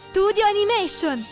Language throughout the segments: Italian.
Studio Animation!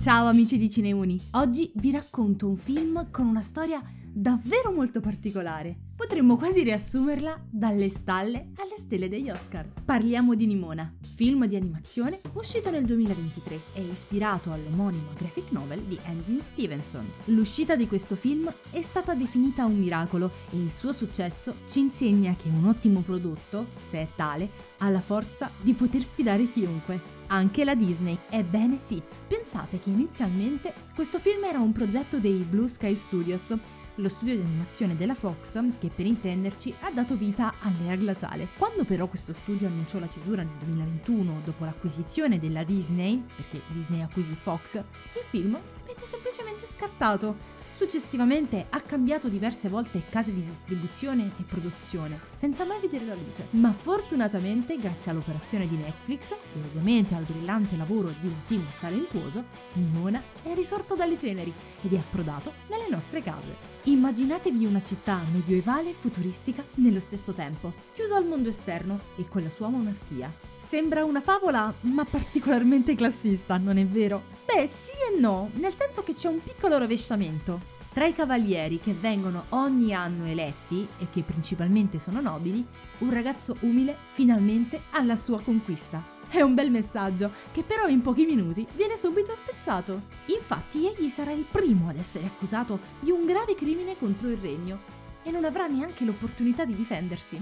Ciao amici di Cineuni, oggi vi racconto un film con una storia davvero molto particolare. Potremmo quasi riassumerla dalle stalle alle stelle degli Oscar. Parliamo di Nimona, film di animazione uscito nel 2023 e ispirato all'omonimo graphic novel di Andy Stevenson. L'uscita di questo film è stata definita un miracolo e il suo successo ci insegna che un ottimo prodotto, se è tale, ha la forza di poter sfidare chiunque. Anche la Disney. Ebbene sì, pensate che inizialmente questo film era un progetto dei Blue Sky Studios, lo studio di animazione della Fox, che per intenderci ha dato vita all'era glaciale. Quando però questo studio annunciò la chiusura nel 2021 dopo l'acquisizione della Disney, perché Disney acquisì Fox, il film venne semplicemente scartato. Successivamente ha cambiato diverse volte case di distribuzione e produzione, senza mai vedere la luce. Ma fortunatamente, grazie all'operazione di Netflix e ovviamente al brillante lavoro di un team talentuoso, Nimona è risorto dalle ceneri ed è approdato nelle nostre case. Immaginatevi una città medioevale e futuristica nello stesso tempo, chiusa al mondo esterno e con la sua monarchia. Sembra una favola, ma particolarmente classista, non è vero? Beh, sì e no, nel senso che c'è un piccolo rovesciamento. Tra i cavalieri che vengono ogni anno eletti, e che principalmente sono nobili, un ragazzo umile finalmente ha la sua conquista. È un bel messaggio, che però in pochi minuti viene subito spezzato. Infatti egli sarà il primo ad essere accusato di un grave crimine contro il regno e non avrà neanche l'opportunità di difendersi.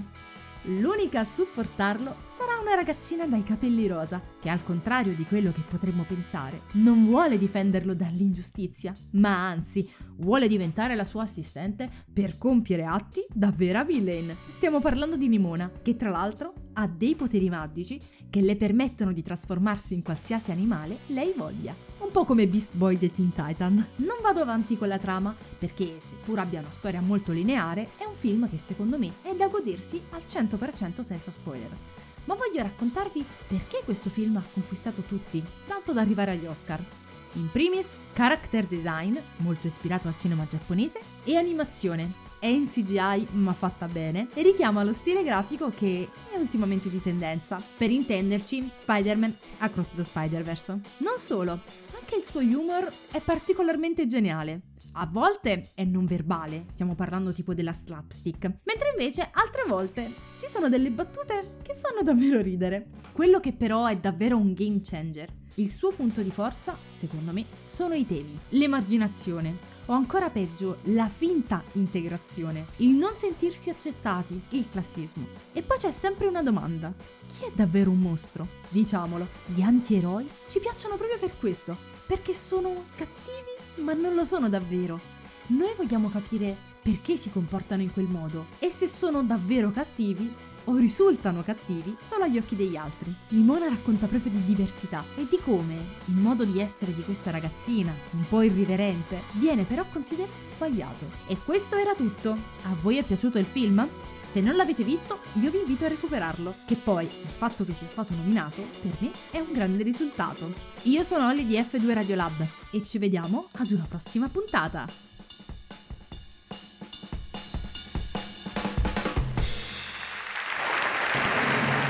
L'unica a supportarlo sarà una ragazzina dai capelli rosa, che al contrario di quello che potremmo pensare, non vuole difenderlo dall'ingiustizia, ma anzi vuole diventare la sua assistente per compiere atti da vera villain. Stiamo parlando di Nimona, che tra l'altro ha dei poteri magici che le permettono di trasformarsi in qualsiasi animale lei voglia po' come Beast Boy dei Teen Titan. Non vado avanti con la trama, perché seppur abbia una storia molto lineare, è un film che secondo me è da godersi al 100% senza spoiler. Ma voglio raccontarvi perché questo film ha conquistato tutti, tanto da arrivare agli Oscar. In primis, character design, molto ispirato al cinema giapponese, e animazione. È in CGI ma fatta bene e richiama lo stile grafico che è ultimamente di tendenza. Per intenderci, Spider-Man Across the Spider-Verse. Non solo, anche il suo humor è particolarmente geniale. A volte è non verbale, stiamo parlando tipo della slapstick, mentre invece altre volte ci sono delle battute che fanno davvero ridere. Quello che però è davvero un game changer. Il suo punto di forza, secondo me, sono i temi, l'emarginazione, o ancora peggio, la finta integrazione, il non sentirsi accettati, il classismo. E poi c'è sempre una domanda. Chi è davvero un mostro? Diciamolo, gli antieroi ci piacciono proprio per questo, perché sono cattivi ma non lo sono davvero. Noi vogliamo capire perché si comportano in quel modo e se sono davvero cattivi o risultano cattivi solo agli occhi degli altri. Limona racconta proprio di diversità e di come il modo di essere di questa ragazzina, un po' irriverente, viene però considerato sbagliato. E questo era tutto. A voi è piaciuto il film? Se non l'avete visto, io vi invito a recuperarlo, che poi il fatto che sia stato nominato, per me, è un grande risultato. Io sono Olly di F2 Radiolab e ci vediamo ad una prossima puntata.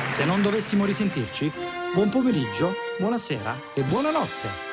Se non dovessimo risentirci, buon pomeriggio, buonasera e buonanotte.